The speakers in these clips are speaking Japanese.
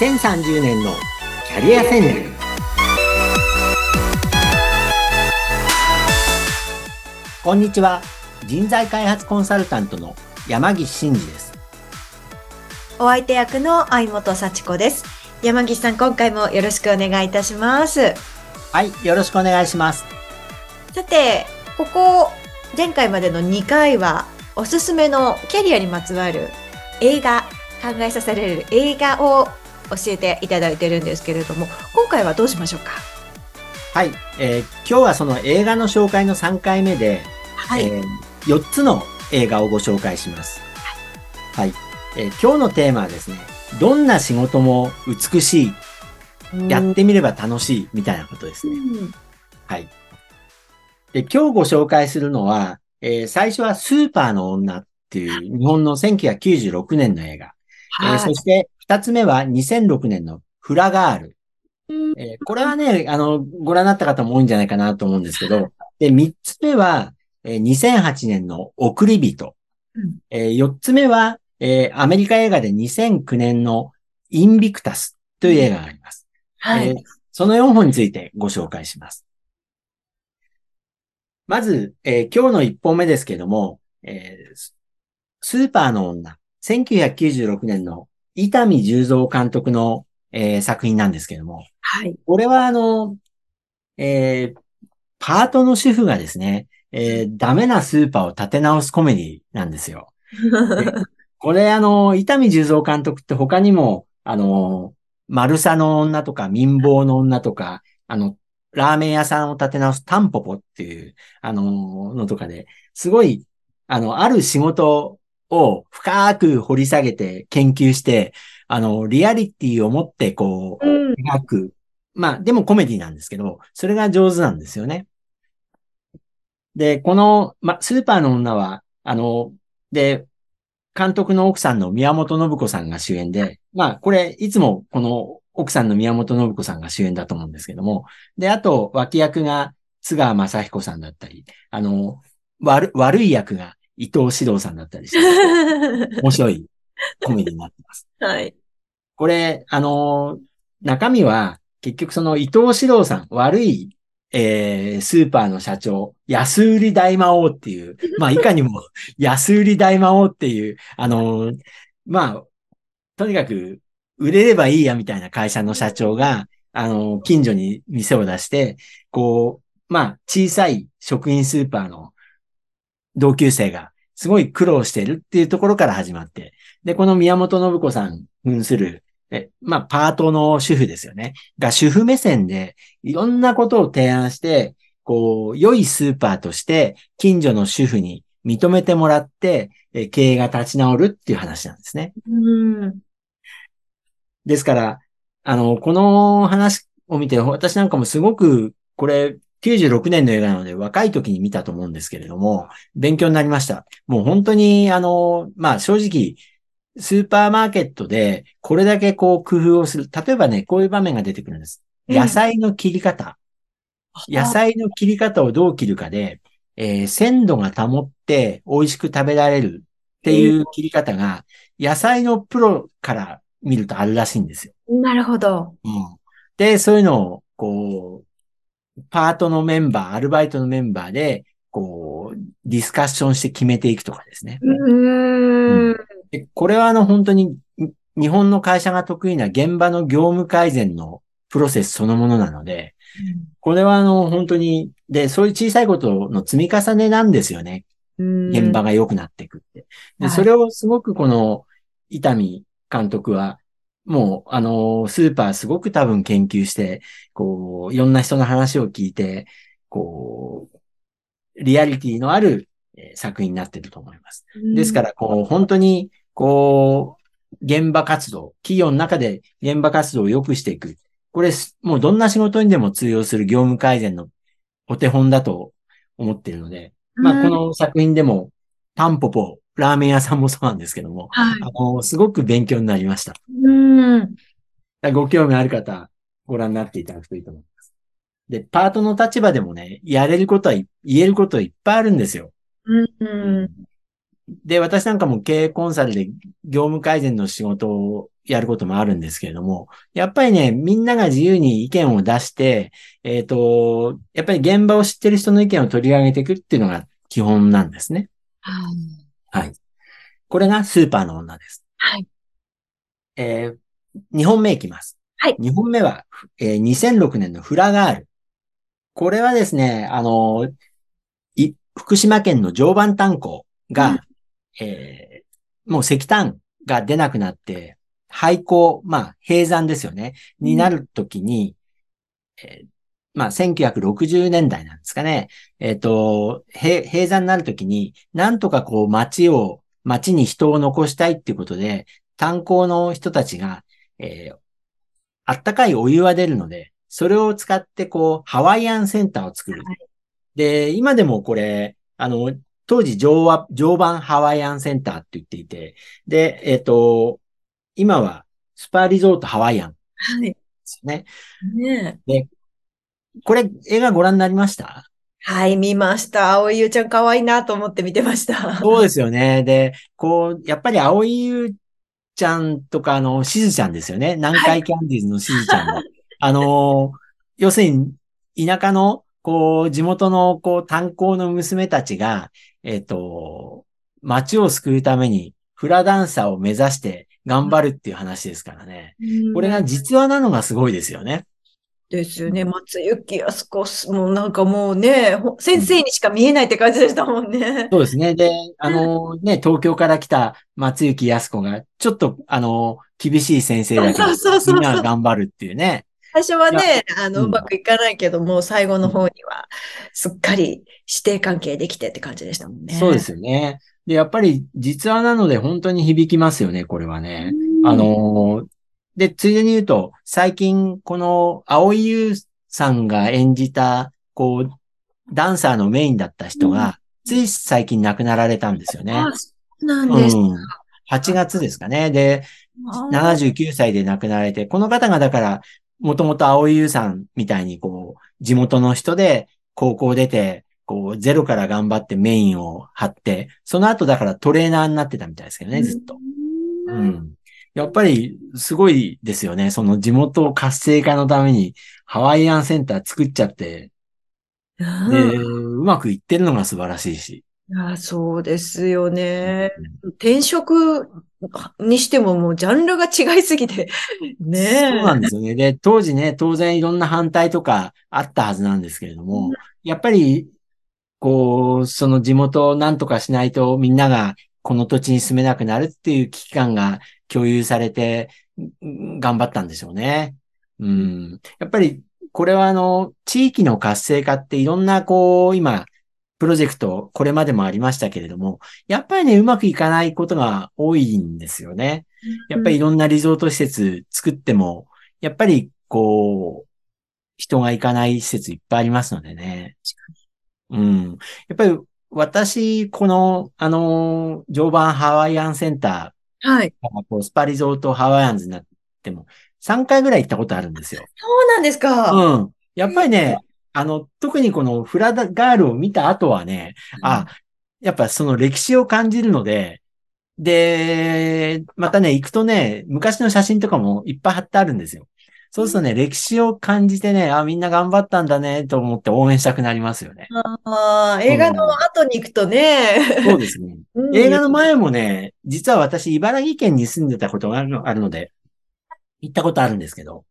2030年のキャリア戦略。こんにちは。人材開発コンサルタントの山岸真嗣です。お相手役の相本幸子です。山岸さん今回もよろしくお願いいたします。はいよろしくお願いします。さてここ前回までの2回はおすすめのキャリアにまつわる映画考えさせられる映画を教えていただいてるんですけれども今回はどうしましょうか？はい、えー、今日はその映画の紹介の3回目で、はいえー、4つの映画をご紹介します。はい、えー、今日のテーマはですね、どんな仕事も美しい、やってみれば楽しいみたいなことですね。はい。で、今日ご紹介するのは、えー、最初はスーパーの女っていう日本の1996年の映画。はい、えー、そして二つ目は2006年のフラガール。えー、これはね、あの、ご覧になった方も多いんじゃないかなと思うんですけど、で、三つ目は、えー、2008年の送り人。えー、四つ目は、えー、アメリカ映画で2009年のインビクタスという映画があります。はい、えー、その4本についてご紹介します。まず、えー、今日の1本目ですけども、えー、スーパーの女、1996年の伊丹十三監督の、えー、作品なんですけども、はい。これはあの、えー、パートの主婦がですね、えー、ダメなスーパーを立て直すコメディなんですよ。これあの、伊丹十三監督って他にも、あの、丸さの女とか民房の女とか、あの、ラーメン屋さんを立て直すタンポポっていう、あの、のとかで、すごい、あの、ある仕事を深く掘り下げて研究して、あの、リアリティを持ってこう、描く。まあ、でもコメディなんですけど、それが上手なんですよね。で、この、ま、スーパーの女は、あの、で、監督の奥さんの宮本信子さんが主演で、まあ、これ、いつもこの奥さんの宮本信子さんが主演だと思うんですけども、で、あと、脇役が津川雅彦さんだったり、あの、悪、悪い役が伊藤史郎さんだったりして、面白いコメディになってます。はい。これ、あの、中身は、結局その伊藤史郎さん、悪い、えー、スーパーの社長、安売り大魔王っていう、まあ、いかにも安売り大魔王っていう、あの、まあ、とにかく、売れればいいやみたいな会社の社長が、あの、近所に店を出して、こう、まあ、小さい食品スーパーの同級生がすごい苦労してるっていうところから始まって、で、この宮本信子さん扮する、え、まあ、パートの主婦ですよね。が主婦目線でいろんなことを提案して、こう、良いスーパーとして近所の主婦に認めてもらって、え経営が立ち直るっていう話なんですね。うんですから、あの、この話を見て、私なんかもすごく、これ、96年の映画なので若い時に見たと思うんですけれども、勉強になりました。もう本当に、あの、まあ正直、スーパーマーケットでこれだけこう工夫をする。例えばね、こういう場面が出てくるんです。野菜の切り方。うん、野菜の切り方をどう切るかで、えー、鮮度が保って美味しく食べられるっていう切り方が、野菜のプロから見るとあるらしいんですよ。なるほど。うん。で、そういうのを、こう、パートのメンバー、アルバイトのメンバーで、こう、ディスカッションして決めていくとかですね。うんでこれはあの本当に日本の会社が得意な現場の業務改善のプロセスそのものなので、これはあの本当に、で、そういう小さいことの積み重ねなんですよね。現場が良くなっていくって。で、それをすごくこの伊丹監督は、もう、あの、スーパーすごく多分研究して、こう、いろんな人の話を聞いて、こう、リアリティのある作品になっていると思います。ですから、こう、本当に、こう、現場活動、企業の中で現場活動を良くしていく。これ、もうどんな仕事にでも通用する業務改善のお手本だと思っているので、まあ、この作品でも、タンポポ、ラーメン屋さんもそうなんですけども、はい、あの、すごく勉強になりました。うん。ご興味ある方、ご覧になっていただくといいと思います。で、パートの立場でもね、やれることは、言えることはいっぱいあるんですよ。うん、うん。で、私なんかも経営コンサルで業務改善の仕事をやることもあるんですけれども、やっぱりね、みんなが自由に意見を出して、えっ、と、やっぱり現場を知ってる人の意見を取り上げていくっていうのが基本なんですね。はい。これがスーパーの女です。はい。えー、2本目いきます。はい。2本目は、えー2006年のフラガール。これはですね、あのーい、福島県の常磐炭鉱が、うんえーもう石炭が出なくなって、廃鉱、まあ、閉山ですよね。になるときに、えーまあ、1960年代なんですかね。えっ、と、閉閉山になるときに、なんとかこう街を、街に人を残したいっていうことで、炭鉱の人たちが、えーあったかいお湯が出るので、それを使ってこう、ハワイアンセンターを作る。はいで、今でもこれ、あの、当時常磐、常磐ハワイアンセンターって言っていて、で、えっ、と、今はスパリゾートハワイアンではい。すね。ねこれ、映画ご覧になりました？はい、見ました。青井優ちゃん可愛いなと思って見てました。そうですよね。で、こう、やっぱり青井優ちゃんとか、あの、しずちゃんですよね。南海キャンディーズのしずちゃんも。あの、要するに、田舎の、こう、地元の、こう、炭鉱の娘たちが、えっ、と、街を救うために、フラダンサーを目指して頑張るっていう話ですからね。これが実話なのがすごいですよね。ですよね。松雪靖子、もうなんかもうね、ほ先生にしか見えないって感じでしたもんね。そうですね。で、あのね、東京から来た松雪靖子が、ちょっと、あの、厳しい先生だけどみんなが頑張るっていうね。最初はね、あの、ううんまくいかないけども、最後の方には、すっかり師弟関係できてって感じでしたもんね。そうですよね。で、やっぱり実話なので本当に響きますよね、これはね。うんあ、のーで、ついでに言うと、最近、この、青井優さんが演じた、こう、ダンサーのメインだった人が、つい最近亡くなられたんですよね。あ、そうなんうです。ん。8月ですかね。で、あー79歳で亡くなられて、この方がだから、もともと青井優さんみたいに、こう、地元の人で、高校出て、こう、ゼロから頑張ってメインを張って、その後だからトレーナーになってたみたいですけどね、ずっと。ううんん。やっぱり、すごいですよね。その地元活性化のために、ハワイアンセンター作っちゃって、で、うまくいってるのが素晴らしいし。いや、そうですよね。転職にしてももうジャンルが違いすぎて、ねえ。そうなんですよね。で、当時ね、当然いろんな反対とかあったはずなんですけれども、やっぱり、こう、その地元を何とかしないとみんながこの土地に住めなくなるっていう危機感が共有されて、うん頑張ったんでしょうね。うん。やっぱり、これはあの、地域の活性化っていろんなこう、今、プロジェクト、これまでもありましたけれども、やっぱりね、うまくいかないことが多いんですよね。やっぱりいろんなリゾート施設作っても、やっぱりこう、人が行かない施設いっぱいありますのでね。うん。やっぱり私、この、あの、常磐ハワイアンセンタはい。こうスパリゾートハワイアンズになっても、3回ぐらい行ったことあるんですよ。そうなんですか。うん。やっぱりね、あの、特にこのフラダガールを見た後はね、あ、やっぱその歴史を感じるので、で、またね、行くとね、昔の写真とかもいっぱい貼ってあるんですよ。そうするとね、歴史を感じてね、あ、みんな頑張ったんだね、と思って応援したくなりますよね。ああ、映画の後に行くとね。そうですね。うん映画の前もね、実は私、茨城県に住んでたことがあるので、行ったことあるんですけど、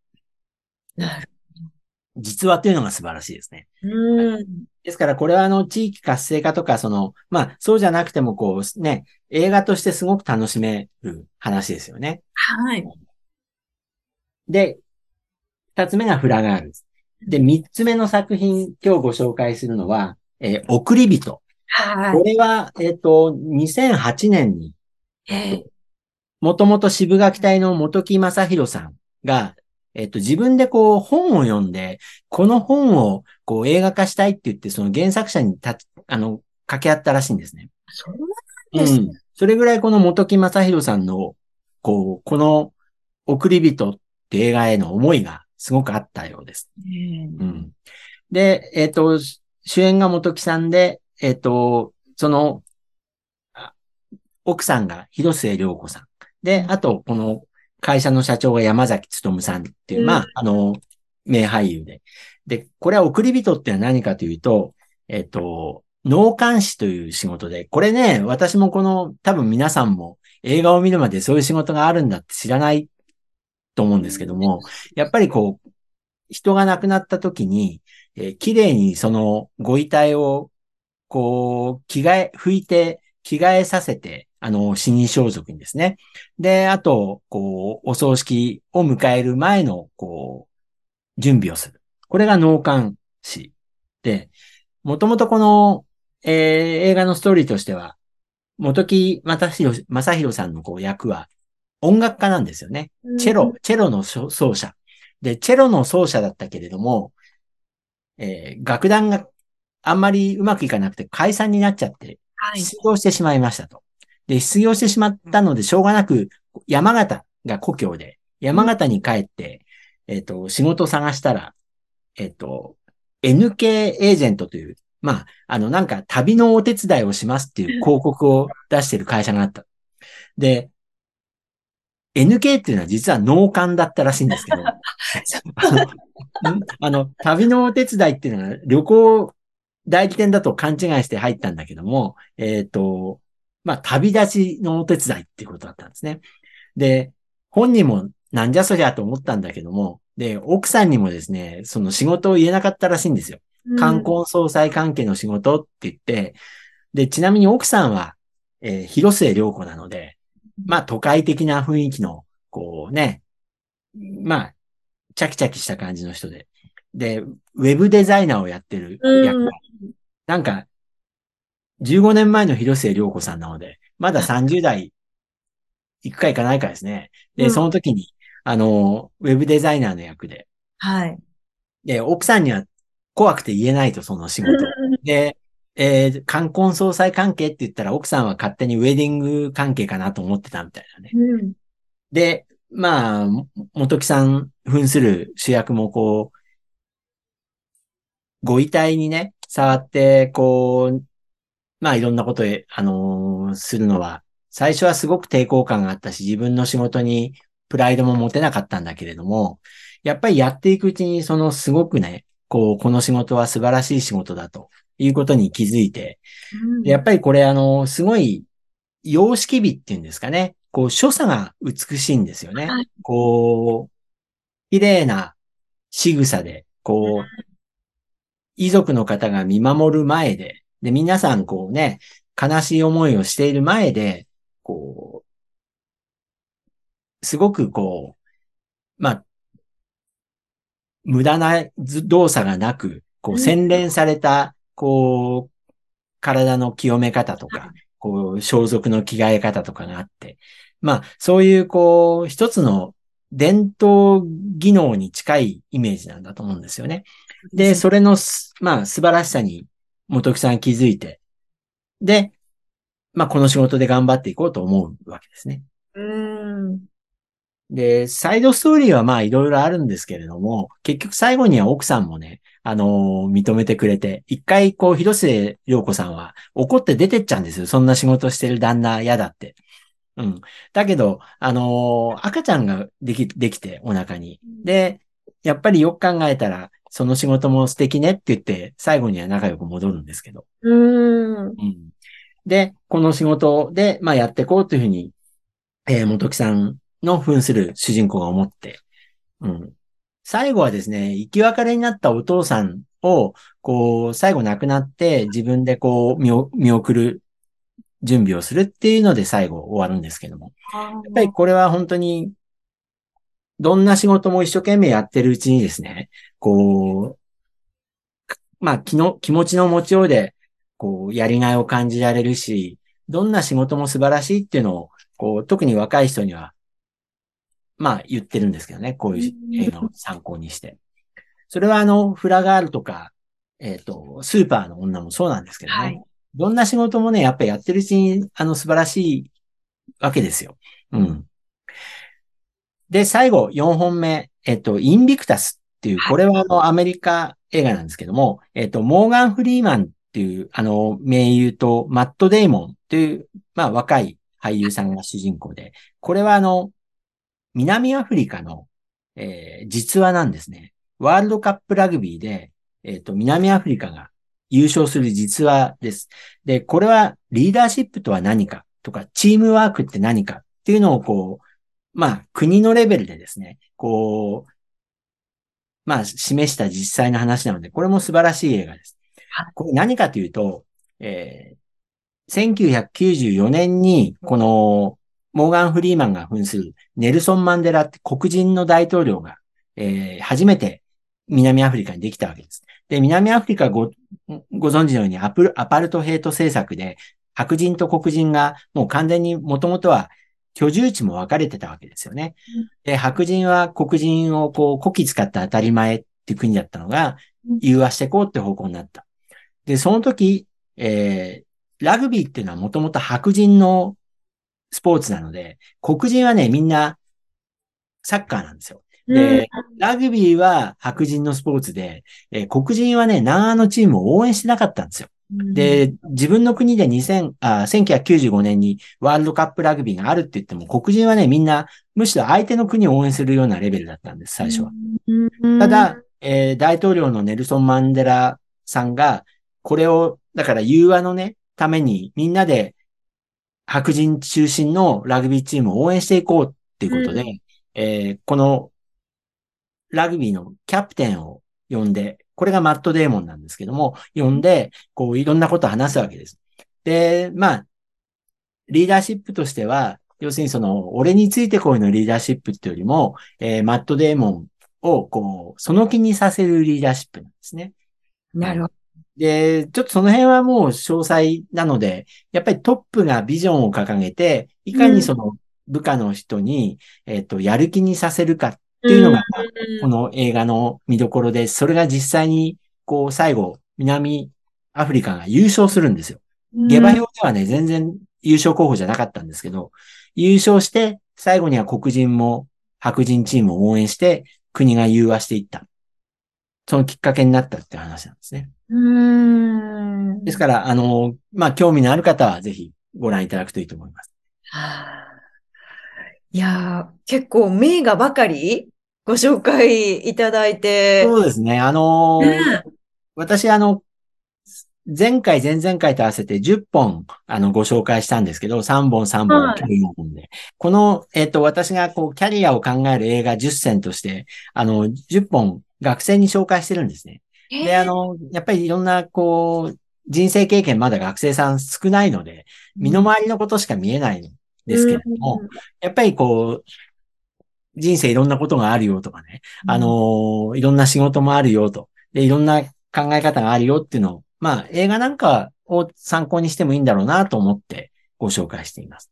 なる実話っていうのが素晴らしいですね。うん。ですから、これはあの、地域活性化とか、その、まあ、そうじゃなくても、こう、ね、映画としてすごく楽しめる話ですよね。はい。で、二つ目がフラガールです。で、三つ目の作品、今日ご紹介するのは、えー送り人。はこれは、えっ、と、2008年に、もともと渋垣隊の本木正宏さんが、えっ、と、自分でこう、本を読んで、この本を、こう、映画化したいって言って、その原作者にたあの、掛け合ったらしいんですね。そうなんですね。それぐらいこの本木正宏さんの、こう、この送り人って映画への思いがすごくあったようです。うん。で、えっ、と、主演が本木さんで、えっ、と、その、あ奥さんが広末涼子さん。で、あと、この会社の社長が山崎努さんっていう、うんまあ、あの、名俳優で。で、これは送り人ってのは何かというと、えっと、脳幹視という仕事で、これね、私もこの、多分皆さんも映画を見るまでそういう仕事があるんだって知らないと思うんですけども、やっぱりこう、人が亡くなった時に、えー綺麗にそのご遺体を、こう、着替え、拭いて、着替えさせて、あの、死に装束にですね。で、あと、こう、お葬式を迎える前の、こう、準備をする。これが脳幹視で、もともとこの、えー映画のストーリーとしては、元木正宏正宏さんのこう役は音楽家なんですよね。チェロ、チェロの奏奏者。で、チェロの奏者だったけれども、えー楽団があんまりうまくいかなくて解散になっちゃって、はい。失業してしまいましたと。で、失業してしまったので、しょうがなく、山形が故郷で、山形に帰って、えっ、と、仕事を探したら、えっ、と、NK エージェントという、まあ、あの、なんか旅のお手伝いをしますっていう広告を出している会社があった。で、NK っていうのは実は農幹だったらしいんですけど、あのんあの、旅のお手伝いっていうのは旅行代理店だと勘違いして入ったんだけども、えっ、と、まあ、旅立ちのお手伝いっていうことだったんですね。で、本人もなんじゃそりゃと思ったんだけども、で、奥さんにもですね、その仕事を言えなかったらしいんですよ。観光総裁関係の仕事って言って、で、ちなみに奥さんは、えー広末涼子なので、まあ都会的な雰囲気の、こうね、まあ、チャキチャキした感じの人で。で、ウェブデザイナーをやってる役が、なんか、15年前の広末涼子さんなので、まだ30代行くか行かないかですね。で、うんその時に、あの、ウェブデザイナーの役で、はい。で、奥さんには怖くて言えないと、その仕事。で、えー、冠婚葬祭関係って言ったら奥さんは勝手にウェディング関係かなと思ってたみたいなね。うん。で、まあ、も元木さん扮する主役もこう、ご遺体にね、触って、こう、まあいろんなことへ、あのーするのは、最初はすごく抵抗感があったし、自分の仕事にプライドも持てなかったんだけれども、やっぱりやっていくうちに、そのすごくね、こう、この仕事は素晴らしい仕事だということに気づいて、でやっぱりこれあの、すごい、様式美っていうんですかね。こう、所作が美しいんですよね。はいこう、綺麗な仕草で、こう、遺族の方が見守る前で、で、皆さんこうね、悲しい思いをしている前で、こう、すごくこう、まあ、無駄な動作がなく、こううん。洗練された、こう、体の清め方とか、こう、装束の着替え方とかがあって、まあ、そういう、こう、一つの伝統技能に近いイメージなんだと思うんですよね。で、それのす、まあ、素晴らしさに、元木さん気づいて、で、まあ、この仕事で頑張っていこうと思うわけですね。うん。で、サイドストーリーはまあいろいろあるんですけれども、結局最後には奥さんもね、あのー認めてくれて、一回こう、広末涼子さんは怒って出てっちゃうんですよ。そんな仕事してる旦那嫌だって。うん。だけど、あのー赤ちゃんができ、できて、お腹に。で、やっぱりよく考えたら、その仕事も素敵ねって言って、最後には仲良く戻るんですけど。うん。うん。で、この仕事で、まあやっていこうというふうに、えー、元木さんの扮する主人公が思って、うん。最後はですね、生き別れになったお父さんを、こう、最後亡くなって自分でこう見お、見送る準備をするっていうので最後終わるんですけども。やっぱりこれは本当に、どんな仕事も一生懸命やってるうちにですね、こう、まあ気の、気持ちの持ちようで、こう、やりがいを感じられるし、どんな仕事も素晴らしいっていうのを、こう、特に若い人には、まあ言ってるんですけどね、こういう映画を参考にして。それはあの、フラガールとか、えっ、と、スーパーの女もそうなんですけどね。はいどんな仕事もね、やっぱりやってるうちに、あの、素晴らしいわけですよ。うん。で、最後、4本目、えっ、と、インビクタスっていう、はいこれはあの、アメリカ映画なんですけども、えっ、と、モーガン・フリーマンっていう、あの、名優と、マット・デイモンっていう、まあ、若い俳優さんが主人公で、これはあの、南アフリカの、えー実話なんですね。ワールドカップラグビーで、えっ、と、南アフリカが優勝する実話です。で、これはリーダーシップとは何かとか、チームワークって何かっていうのをこう、まあ、国のレベルでですね、こう、まあ、示した実際の話なので、これも素晴らしい映画ですはい。これ何かというと、えー1994年に、この、モーガン・フリーマンが扮するネルソン・マンデラって黒人の大統領が、えー初めて南アフリカにできたわけです。で、南アフリカご、ご存知のようにアプアパルトヘイト政策で白人と黒人がもう完全にもともとは居住地も分かれてたわけですよね。で、白人は黒人をこう、国旗使って当たり前っていう国だったのがうん、融和していこうって方向になった。で、その時、えー、ラグビーっていうのはもともと白人のスポーツなので、黒人はね、みんなサッカーなんですよ。で、ラグビーは白人のスポーツで、えー黒人はね、南アのチームを応援してなかったんですよ。うん、で、自分の国で2000あ1995年にワールドカップラグビーがあるって言っても、黒人はね、みんな、むしろ相手の国を応援するようなレベルだったんです、最初は。うん。ただ、、えー大統領のネルソン・マンデラさんが、これを、だから融和のね、ためにみんなで白人中心のラグビーチームを応援していこうっていうことで、うえーこのラグビーのキャプテンを呼んで、これがマット・デーモンなんですけども、呼んで、こういろんなことを話すわけです。で、まあ、リーダーシップとしては、要するにその、俺についてこいのリーダーシップっていうよりも、えーマット・デーモンを、こう、その気にさせるリーダーシップなんですね。なるほど。で、ちょっとその辺はもう詳細なので、やっぱりトップがビジョンを掲げて、いかにその部下の人に、えっ、と、やる気にさせるかっていうのが、この映画の見どころで、それが実際に、こう、最後、南アフリカが優勝するんですよ。下馬評ではね、全然優勝候補じゃなかったんですけど、優勝して、最後には黒人も白人チームを応援して、国が融和していった。そのきっかけになったって話なんですね。うん。ですから、あの、まあ、興味のある方はぜひご覧いただくといいと思います。はあいやー、結構名画ばかりご紹介いただいて。そうですね。あのね私、あの、前回、前々回と合わせて10本、あの、ご紹介したんですけど、3本、3本、はい4本で。この、えっ、と、私が、こう、キャリアを考える映画10選として、あの、10本、学生に紹介してるんですね。で、あの、やっぱりいろんな、こう、人生経験まだ学生さん少ないので、身の回りのことしか見えないんですけれども、やっぱりこう、人生いろんなことがあるよとかね、あの、いろんな仕事もあるよと、で、いろんな考え方があるよっていうのを、まあ、映画なんかを参考にしてもいいんだろうなと思ってご紹介しています。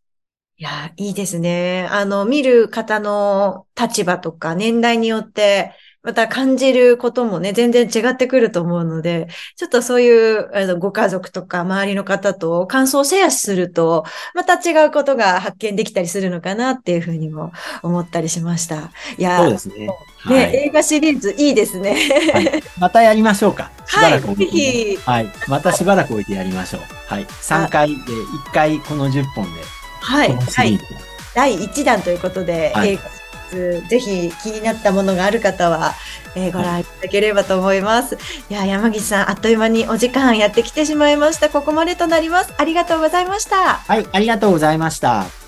いや、いいですね。あの、見る方の立場とか年代によって、また感じることもね、全然違ってくると思うので、ちょっとそういう、あの、ご家族とか周りの方と感想をシェアすると、また違うことが発見できたりするのかなっていうふうにも思ったりしました。いや、そうですね。ね、はい。映画シリーズいいですね。はいまたやりましょうか。しばらく置いて、はいはい。またしばらく置いてやりましょう。はい。3回で、1回この10本で、はい。はい第1弾ということで、はい映画ぜひ気になったものがある方は、えーご覧いただければと思います。いや、山岸さん、あっという間にお時間やってきてしまいました。ここまでとなります。ありがとうございました。はい、ありがとうございました。